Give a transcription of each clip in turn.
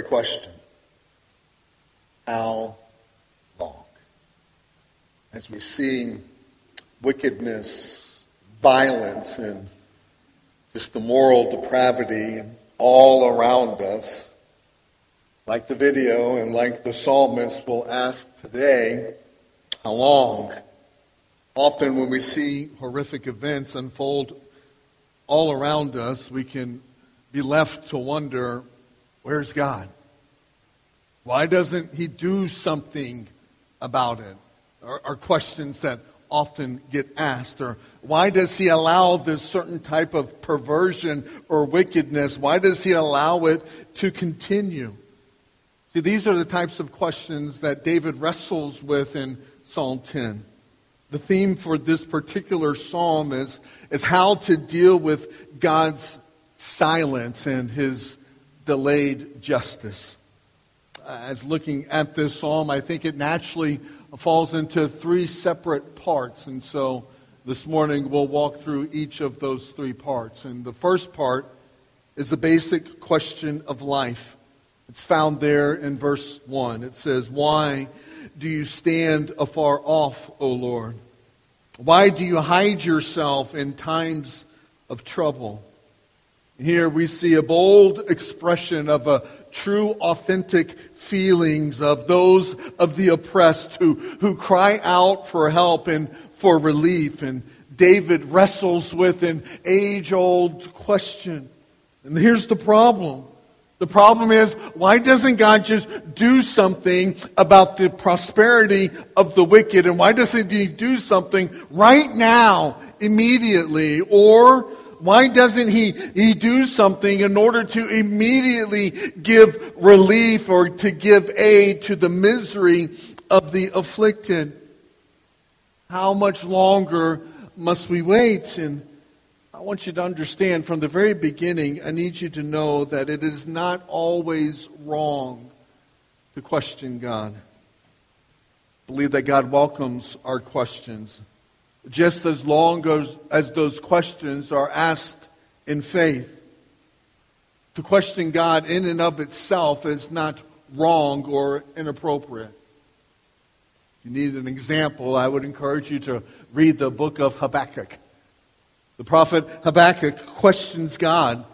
great question. How long? As we see wickedness, violence, and just the moral depravity all around us, like the video and like the psalmist will ask today, how long? Often when we see horrific events unfold all around us, we can be left to wonder, where's God? Why doesn't he do something about it? Are, are questions that often get asked. Or why does he allow this certain type of perversion or wickedness? Why does he allow it to continue? See, these are the types of questions that David wrestles with in Psalm 10. The theme for this particular psalm is, is how to deal with God's silence and his delayed justice. As looking at this psalm, I think it naturally falls into three separate parts. And so this morning we'll walk through each of those three parts. And the first part is the basic question of life. It's found there in verse 1. It says, Why do you stand afar off, O Lord? Why do you hide yourself in times of trouble? Here we see a bold expression of a true, authentic feelings of those of the oppressed who, who cry out for help and for relief. And David wrestles with an age old question. And here's the problem the problem is, why doesn't God just do something about the prosperity of the wicked? And why doesn't He do something right now, immediately? Or why doesn't he, he do something in order to immediately give relief or to give aid to the misery of the afflicted? How much longer must we wait? And I want you to understand from the very beginning, I need you to know that it is not always wrong to question God. Believe that God welcomes our questions, just as long as, as those questions are asked in faith. To question God in and of itself is not wrong or inappropriate. If you need an example, I would encourage you to read the book of Habakkuk. The prophet Habakkuk questions God.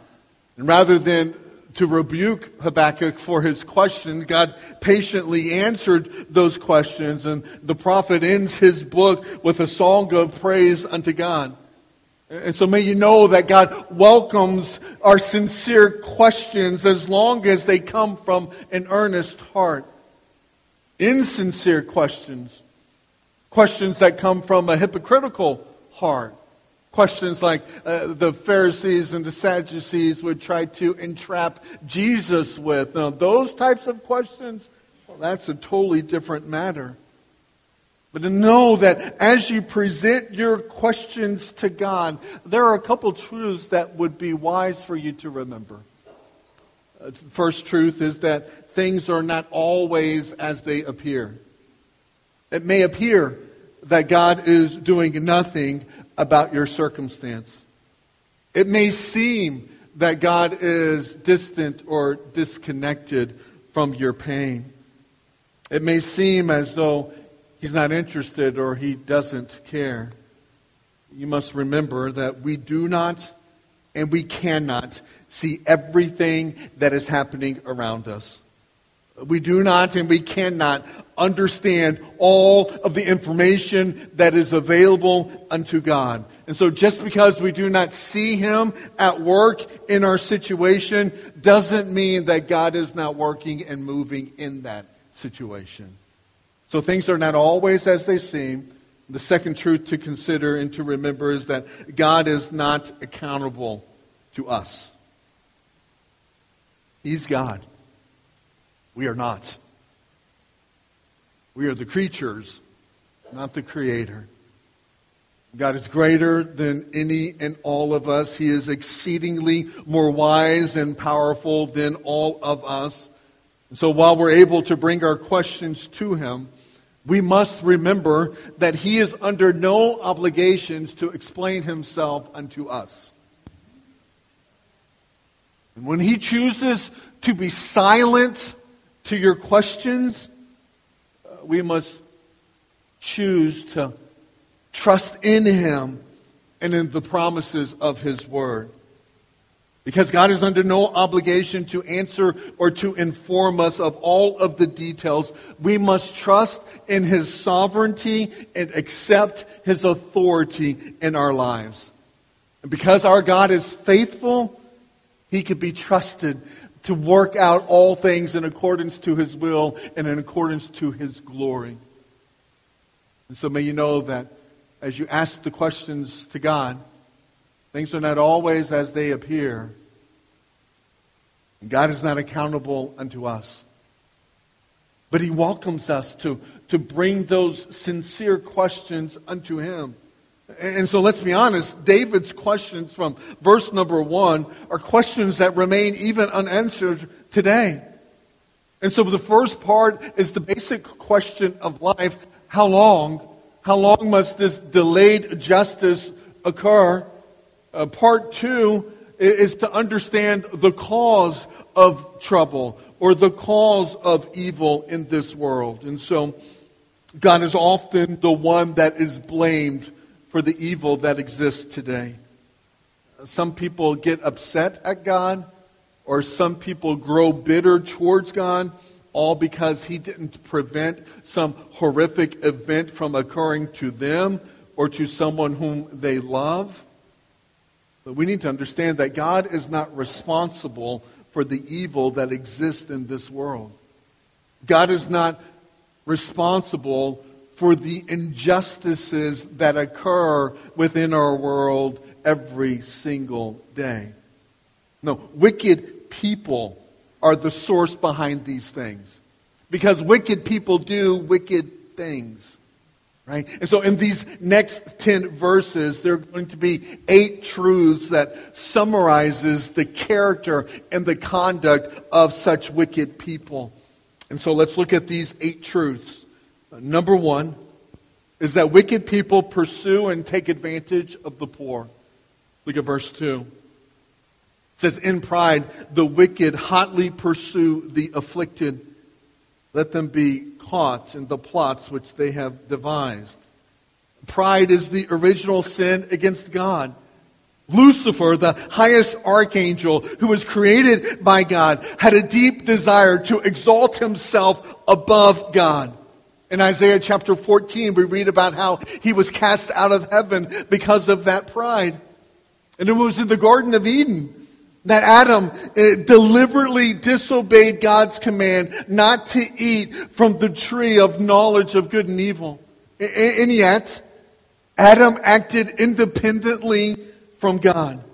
And rather than to rebuke Habakkuk for his question, God patiently answered those questions. And the prophet ends his book with a song of praise unto God. And so may you know that God welcomes our sincere questions as long as they come from an earnest heart. Insincere questions, questions that come from a hypocritical heart, Questions like uh, the Pharisees and the Sadducees would try to entrap Jesus with. Now, those types of questions, well, that's a totally different matter. But to know that as you present your questions to God, there are a couple truths that would be wise for you to remember. Uh, first truth is that things are not always as they appear. It may appear that God is doing nothing, about your circumstance. It may seem that God is distant or disconnected from your pain. It may seem as though He's not interested or He doesn't care. You must remember that we do not and we cannot see everything that is happening around us. We do not and we cannot understand all of the information that is available unto God. And so just because we do not see Him at work in our situation doesn't mean that God is not working and moving in that situation. So things are not always as they seem. The second truth to consider and to remember is that God is not accountable to us. He's God. We are not. We are the creatures, not the creator. God is greater than any and all of us. He is exceedingly more wise and powerful than all of us. And so while we're able to bring our questions to Him, we must remember that He is under no obligations to explain Himself unto us. And when He chooses to be silent to your questions, uh, we must choose to trust in Him and in the promises of His Word. Because God is under no obligation to answer or to inform us of all of the details. We must trust in His sovereignty and accept His authority in our lives. And because our God is faithful, He can be trusted to work out all things in accordance to His will and in accordance to His glory. And so may you know that as you ask the questions to God, things are not always as they appear. And God is not accountable unto us. But He welcomes us to, to bring those sincere questions unto Him. And so let's be honest, David's questions from verse number one are questions that remain even unanswered today. And so the first part is the basic question of life how long? How long must this delayed justice occur? Uh, part two is to understand the cause of trouble or the cause of evil in this world. And so God is often the one that is blamed for the evil that exists today. Some people get upset at God, or some people grow bitter towards God all because he didn't prevent some horrific event from occurring to them or to someone whom they love. But we need to understand that God is not responsible for the evil that exists in this world. God is not responsible for the injustices that occur within our world every single day. No, wicked people are the source behind these things. Because wicked people do wicked things. Right? And so in these next 10 verses, there are going to be eight truths that summarizes the character and the conduct of such wicked people. And so let's look at these eight truths. Number one is that wicked people pursue and take advantage of the poor. Look at verse 2 It says, In pride, the wicked hotly pursue the afflicted. Let them be caught in the plots which they have devised. Pride is the original sin against God. Lucifer, the highest archangel who was created by God, had a deep desire to exalt himself above God. In Isaiah chapter 14, we read about how he was cast out of heaven because of that pride. And it was in the Garden of Eden that Adam uh, deliberately disobeyed God's command not to eat from the tree of knowledge of good and evil. And yet, Adam acted independently from God.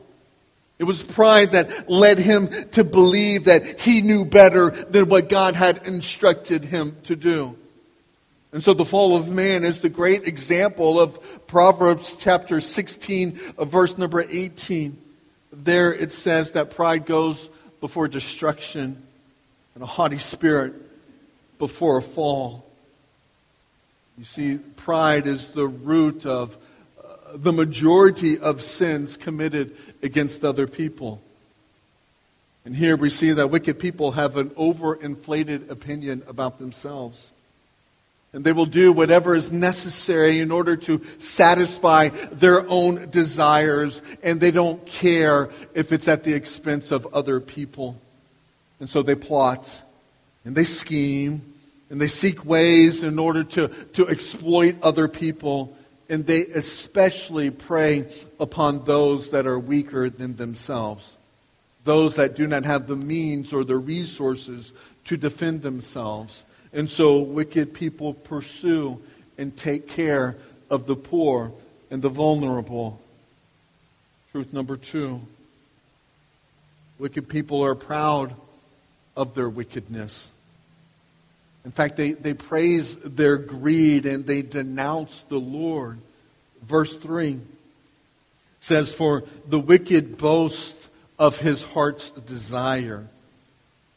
It was pride that led him to believe that he knew better than what God had instructed him to do. And so the fall of man is the great example of Proverbs chapter 16, verse number 18 there it says that pride goes before destruction and a haughty spirit before a fall. You see, pride is the root of uh, the majority of sins committed against other people. And here we see that wicked people have an overinflated opinion about themselves. And they will do whatever is necessary in order to satisfy their own desires. And they don't care if it's at the expense of other people. And so they plot and they scheme and they seek ways in order to, to exploit other people. And they especially prey upon those that are weaker than themselves, those that do not have the means or the resources to defend themselves. And so wicked people pursue and take care of the poor and the vulnerable. Truth number two wicked people are proud of their wickedness. In fact, they, they praise their greed and they denounce the Lord. Verse 3 says, For the wicked boast of his heart's desire,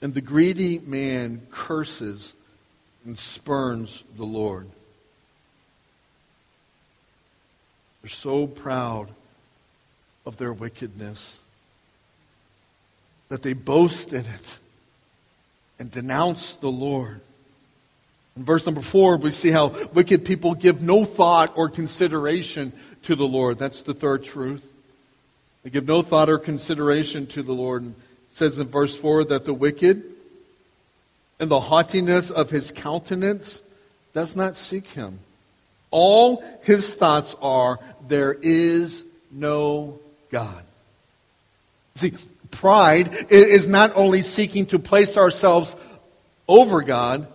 and the greedy man curses and spurns the Lord. They're so proud of their wickedness. that they boast in it and denounce the Lord. In verse number four, we see how wicked people give no thought or consideration to the Lord. That's the third truth. They give no thought or consideration to the Lord. And it says in verse four that the wicked and the haughtiness of his countenance does not seek him. All his thoughts are, there is no God. See, pride is not only seeking to place ourselves over God,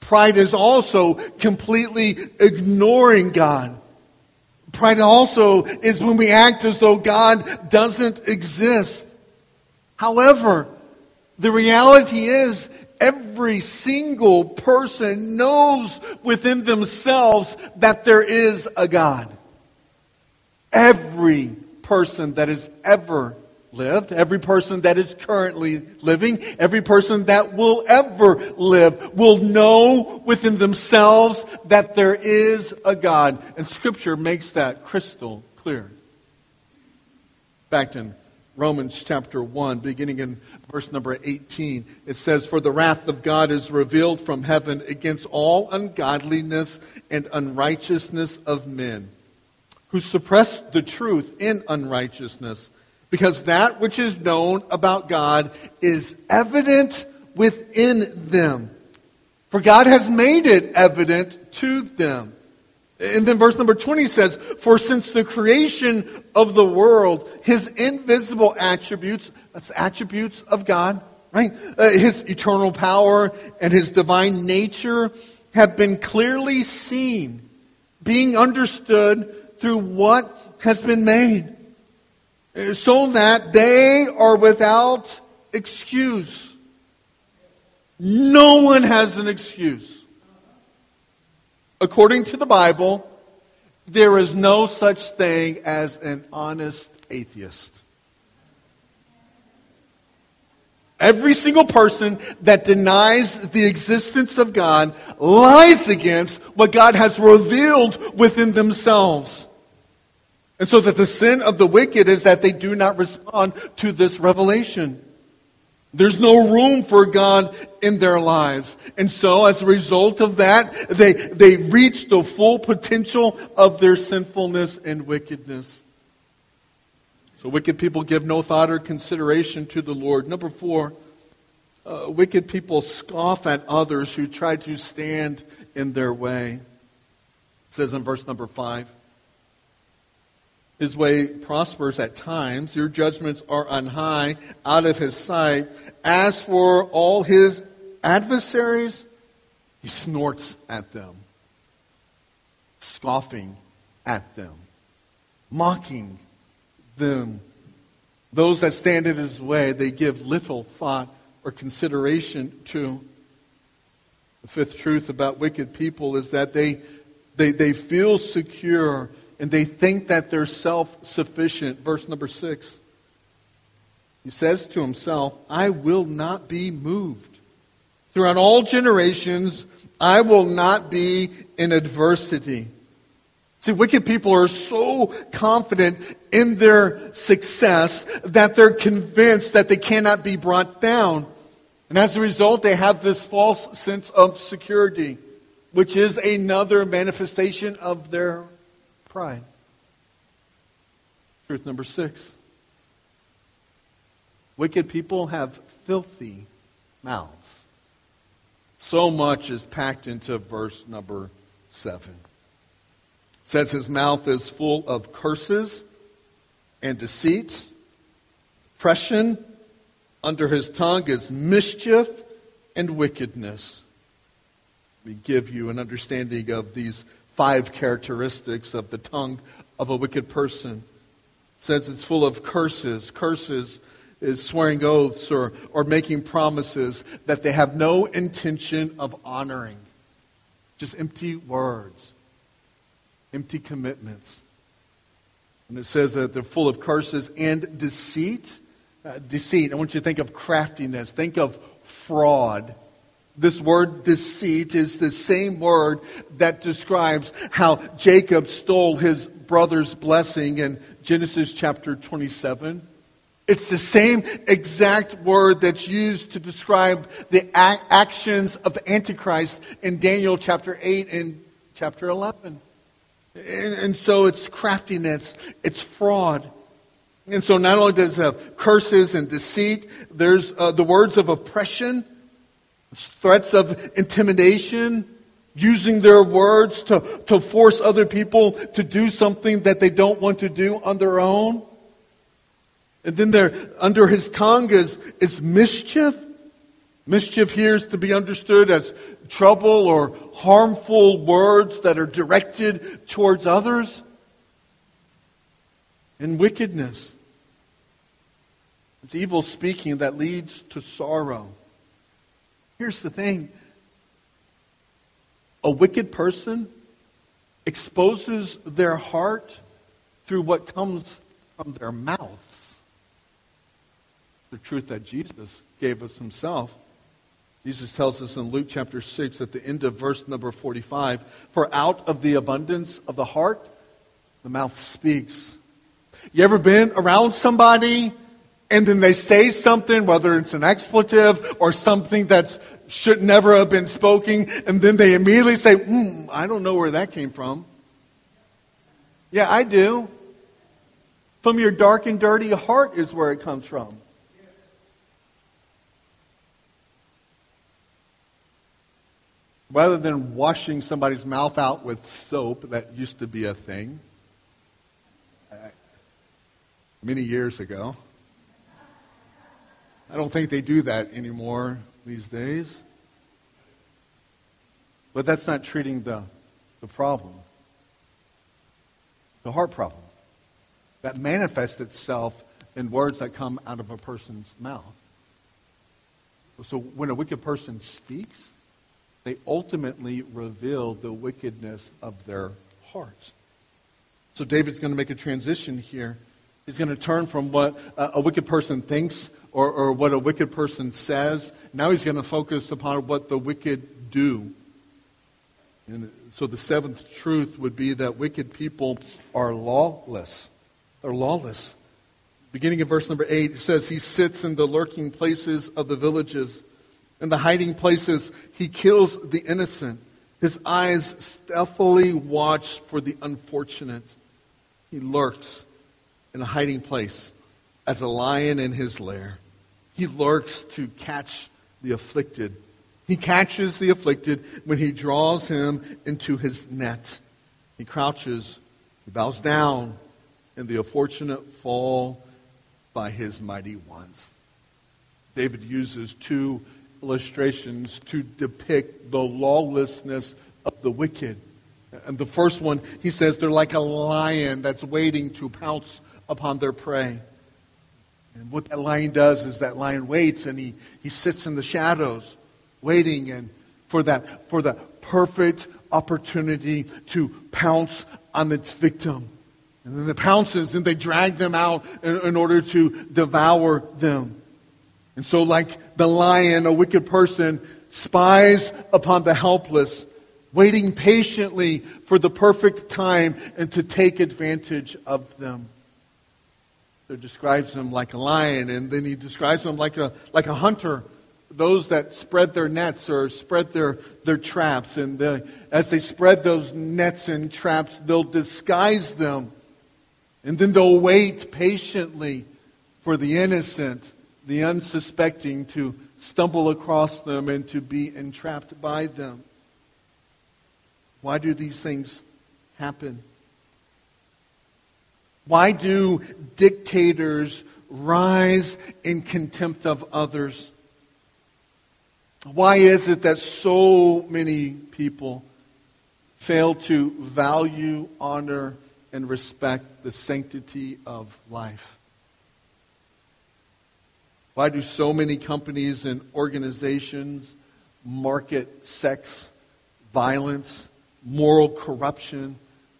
pride is also completely ignoring God. Pride also is when we act as though God doesn't exist. However, the reality is every single person knows within themselves that there is a God. Every person that has ever lived, every person that is currently living, every person that will ever live will know within themselves that there is a God. And Scripture makes that crystal clear. Back in Romans chapter 1, beginning in verse number 18, it says, For the wrath of God is revealed from heaven against all ungodliness and unrighteousness of men, who suppress the truth in unrighteousness because that which is known about God is evident within them. For God has made it evident to them. And then verse number 20 says, For since the creation of the world, his invisible attributes, that's attributes of God, right? Uh, his eternal power and his divine nature have been clearly seen, being understood through what has been made so that they are without excuse. No one has an excuse. According to the Bible, there is no such thing as an honest atheist. Every single person that denies the existence of God lies against what God has revealed within themselves. And so that the sin of the wicked is that they do not respond to this revelation. There's no room for God in their lives. And so as a result of that, they, they reach the full potential of their sinfulness and wickedness. So wicked people give no thought or consideration to the Lord. Number four, uh, wicked people scoff at others who try to stand in their way. It says in verse number five. His way prospers at times. Your judgments are on high, out of his sight. As for all his adversaries, he snorts at them, scoffing at them, mocking them. Those that stand in his way, they give little thought or consideration to. The fifth truth about wicked people is that they, they, they feel secure and they think that they're self sufficient. Verse number six. He says to himself, I will not be moved. Throughout all generations, I will not be in adversity. See, wicked people are so confident in their success that they're convinced that they cannot be brought down. And as a result, they have this false sense of security, which is another manifestation of their pride. Truth number six wicked people have filthy mouths. So much is packed into verse number seven. Says his mouth is full of curses and deceit, oppression. Under his tongue is mischief and wickedness. We give you an understanding of these five characteristics of the tongue of a wicked person. It says it's full of curses. Curses is swearing oaths or, or making promises that they have no intention of honoring. Just empty words, empty commitments. And it says that they're full of curses and deceit. Uh, deceit. I want you to think of craftiness. Think of fraud. This word deceit is the same word that describes how Jacob stole his brother's blessing in Genesis chapter 27. It's the same exact word that's used to describe the actions of Antichrist in Daniel chapter 8 and chapter 11. And, and so it's craftiness, it's fraud. And so not only does it have curses and deceit, there's uh, the words of oppression, threats of intimidation, using their words to, to force other people to do something that they don't want to do on their own. And then there, under his tongue is, is mischief. Mischief here is to be understood as trouble or harmful words that are directed towards others. And wickedness. It's evil speaking that leads to sorrow. Here's the thing a wicked person exposes their heart through what comes from their mouths. The truth that Jesus gave us himself. Jesus tells us in Luke chapter 6 at the end of verse number 45 For out of the abundance of the heart, the mouth speaks. You ever been around somebody and then they say something, whether it's an expletive or something that should never have been spoken, and then they immediately say, mm, I don't know where that came from. Yeah, I do. From your dark and dirty heart is where it comes from. Rather than washing somebody's mouth out with soap, that used to be a thing uh, many years ago. I don't think they do that anymore these days. But that's not treating the, the problem, the heart problem that manifests itself in words that come out of a person's mouth. So when a wicked person speaks, they ultimately reveal the wickedness of their hearts. So David's going to make a transition here. He's going to turn from what a wicked person thinks or, or what a wicked person says. Now he's going to focus upon what the wicked do. And so the seventh truth would be that wicked people are lawless. They're lawless. Beginning in verse number 8, it says, He sits in the lurking places of the villages. In the hiding places, he kills the innocent. His eyes stealthily watch for the unfortunate. He lurks in a hiding place as a lion in his lair. He lurks to catch the afflicted. He catches the afflicted when he draws him into his net. He crouches, he bows down, and the unfortunate fall by his mighty ones. David uses two illustrations to depict the lawlessness of the wicked. And the first one, he says they're like a lion that's waiting to pounce upon their prey. And what that lion does is that lion waits and he, he sits in the shadows, waiting and for that for the perfect opportunity to pounce on its victim. And then it pounces, and they drag them out in, in order to devour them. And so, like the lion, a wicked person spies upon the helpless, waiting patiently for the perfect time and to take advantage of them. He describes them like a lion, and then he describes them like a, like a hunter. Those that spread their nets or spread their, their traps. And the, as they spread those nets and traps, they'll disguise them. And then they'll wait patiently for the innocent, the unsuspecting, to stumble across them and to be entrapped by them. Why do these things happen? Why do dictators rise in contempt of others? Why is it that so many people fail to value, honor, and respect the sanctity of life? Why do so many companies and organizations market sex, violence, moral corruption,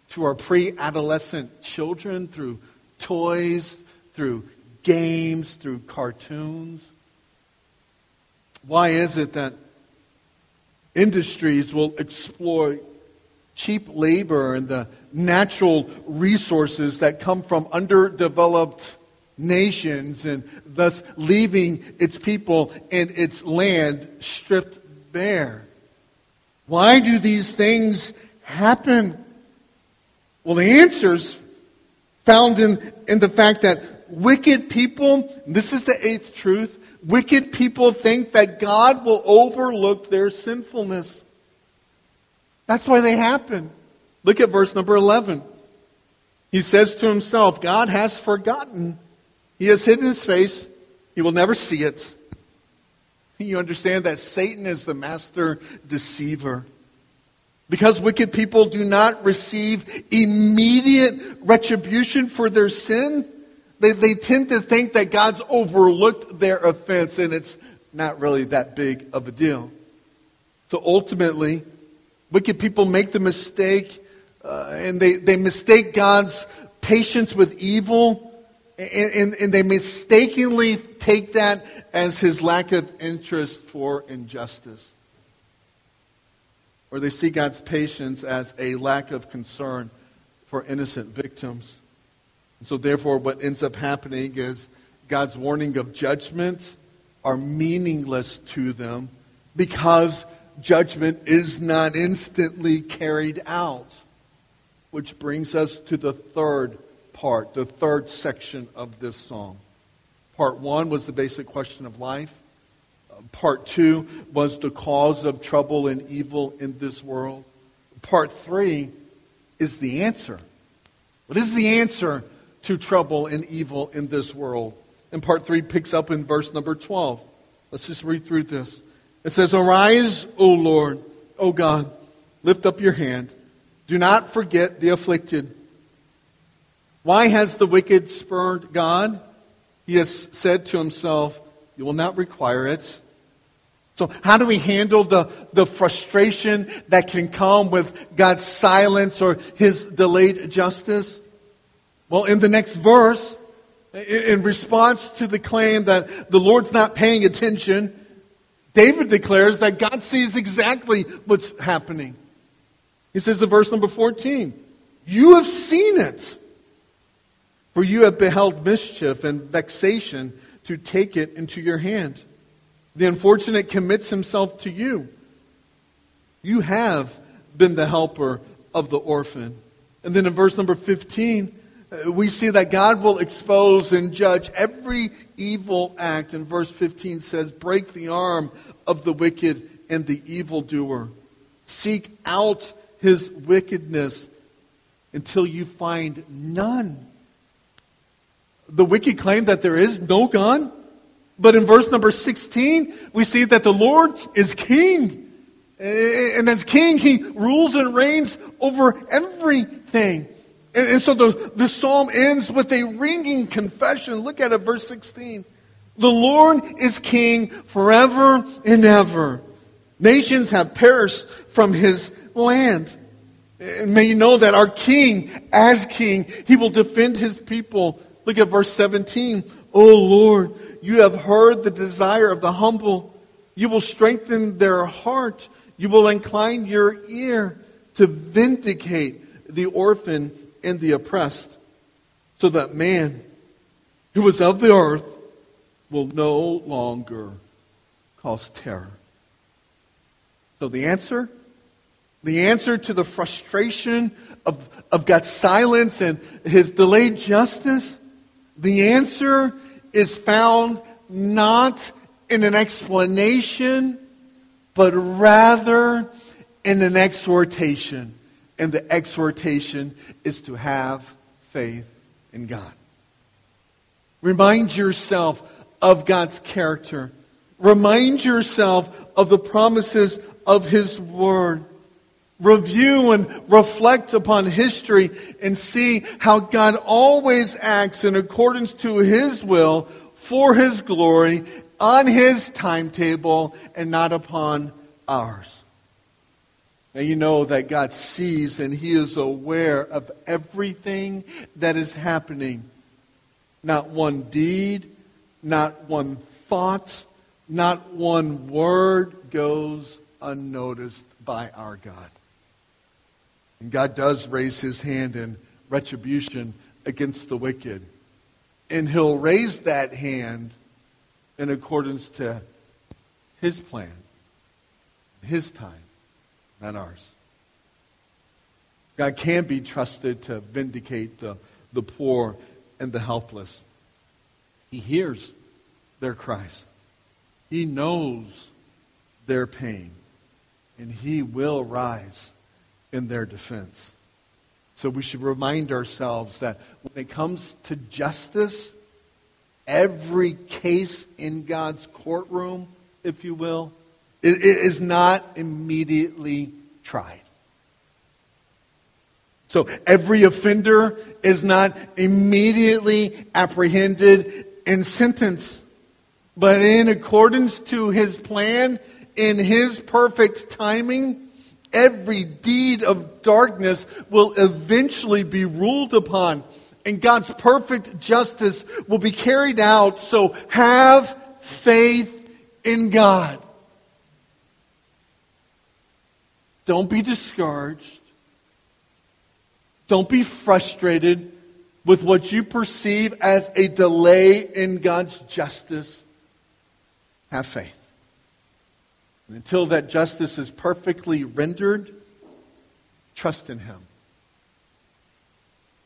to our pre adolescent children through toys, through games, through cartoons? Why is it that industries will exploit cheap labor and the natural resources that come from underdeveloped nations and thus leaving its people and its land stripped bare. Why do these things happen? Well, the answer's found in, in the fact that wicked people, this is the eighth truth, wicked people think that God will overlook their sinfulness. That's why they happen. Look at verse number 11. He says to himself, God has forgotten. He has hidden his face. He will never see it. You understand that Satan is the master deceiver. Because wicked people do not receive immediate retribution for their sin, they, they tend to think that God's overlooked their offense and it's not really that big of a deal. So ultimately, wicked people make the mistake uh, and they, they mistake God's patience with evil and, and, and they mistakenly take that as his lack of interest for injustice. Or they see God's patience as a lack of concern for innocent victims. And So, therefore, what ends up happening is God's warning of judgment are meaningless to them because judgment is not instantly carried out. Which brings us to the third part, the third section of this psalm. Part one was the basic question of life. Part two was the cause of trouble and evil in this world. Part three is the answer. What is the answer to trouble and evil in this world. And part 3 picks up in verse number 12. Let's just read through this. It says, Arise, O Lord, O God, lift up your hand. Do not forget the afflicted. Why has the wicked spurned God? He has said to himself, You will not require it. So, how do we handle the, the frustration that can come with God's silence or his delayed justice? Well, in the next verse, in response to the claim that the Lord's not paying attention, David declares that God sees exactly what's happening. He says in verse number 14, You have seen it, for you have beheld mischief and vexation to take it into your hand. The unfortunate commits himself to you. You have been the helper of the orphan. And then in verse number 15, uh, we see that God will expose and judge every evil act. And verse 15 says, Break the arm of the wicked and the evildoer. Seek out his wickedness until you find none. The wicked claim that there is no God. But in verse number 16, we see that the Lord is king. And as king, he rules and reigns over everything. And, so the, the psalm ends with a ringing confession. Look at it, verse 16. The Lord is king forever and ever. Nations have perished from his land. And may you know that our king, as king, he will defend his people. Look at verse 17. O Lord, you have heard the desire of the humble. You will strengthen their heart. You will incline your ear to vindicate the orphan and the oppressed, so that man who was of the earth will no longer cause terror. So the answer? The answer to the frustration of, of God's silence and his delayed justice, the answer is found not in an explanation, but rather in an exhortation. And the exhortation is to have faith in God. Remind yourself of God's character. Remind yourself of the promises of His Word. Review and reflect upon history and see how God always acts in accordance to His will for His glory on His timetable and not upon ours. Now you know that God sees and He is aware of everything that is happening. Not one deed, not one thought, not one word goes unnoticed by our God. And God does raise His hand in retribution against the wicked. And he'll raise that hand in accordance to his plan, his time, not ours. God can be trusted to vindicate the, the poor and the helpless. He hears their cries. He knows their pain. And he will rise in their defense. So we should remind ourselves that when it comes to justice, every case in God's courtroom, if you will, is not immediately tried. So every offender is not immediately apprehended and sentenced. But in accordance to his plan, in his perfect timing, every deed of darkness will eventually be ruled upon, and God's perfect justice will be carried out. So have faith in God. Don't be discouraged. Don't be frustrated with what you perceive as a delay in God's justice. Have faith. And until that justice is perfectly rendered, trust in Him.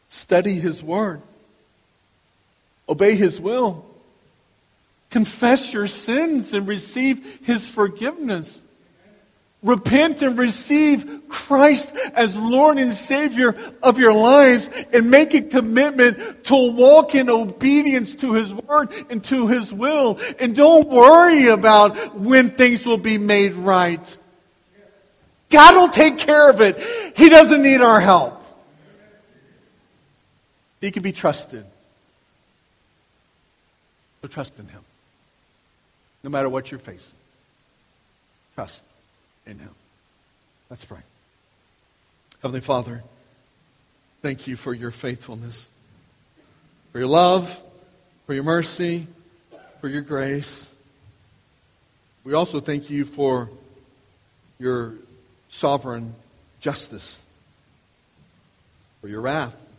Study His Word. Obey His will. Confess your sins and receive His forgiveness. Repent and receive Christ as Lord and Savior of your lives and make a commitment to walk in obedience to His Word and to His will. And don't worry about when things will be made right. God will take care of it. He doesn't need our help. He can be trusted. So trust in Him. No matter what you're facing. Trust in him. Let's pray. Heavenly Father, thank you for your faithfulness, for your love, for your mercy, for your grace. We also thank you for your sovereign justice, for your wrath.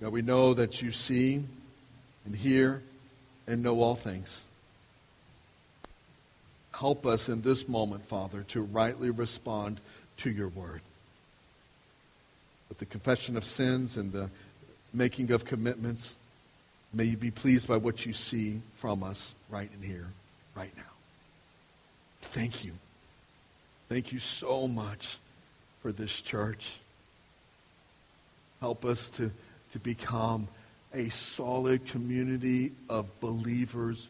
God, we know that you see and hear and know all things. Help us in this moment, Father, to rightly respond to your word. With the confession of sins and the making of commitments, may you be pleased by what you see from us right in here, right now. Thank you. Thank you so much for this church. Help us to, to become a solid community of believers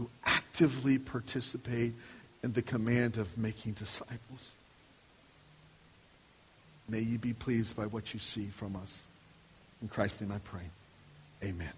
who actively participate in the command of making disciples. May you be pleased by what you see from us. In Christ's name I pray. Amen.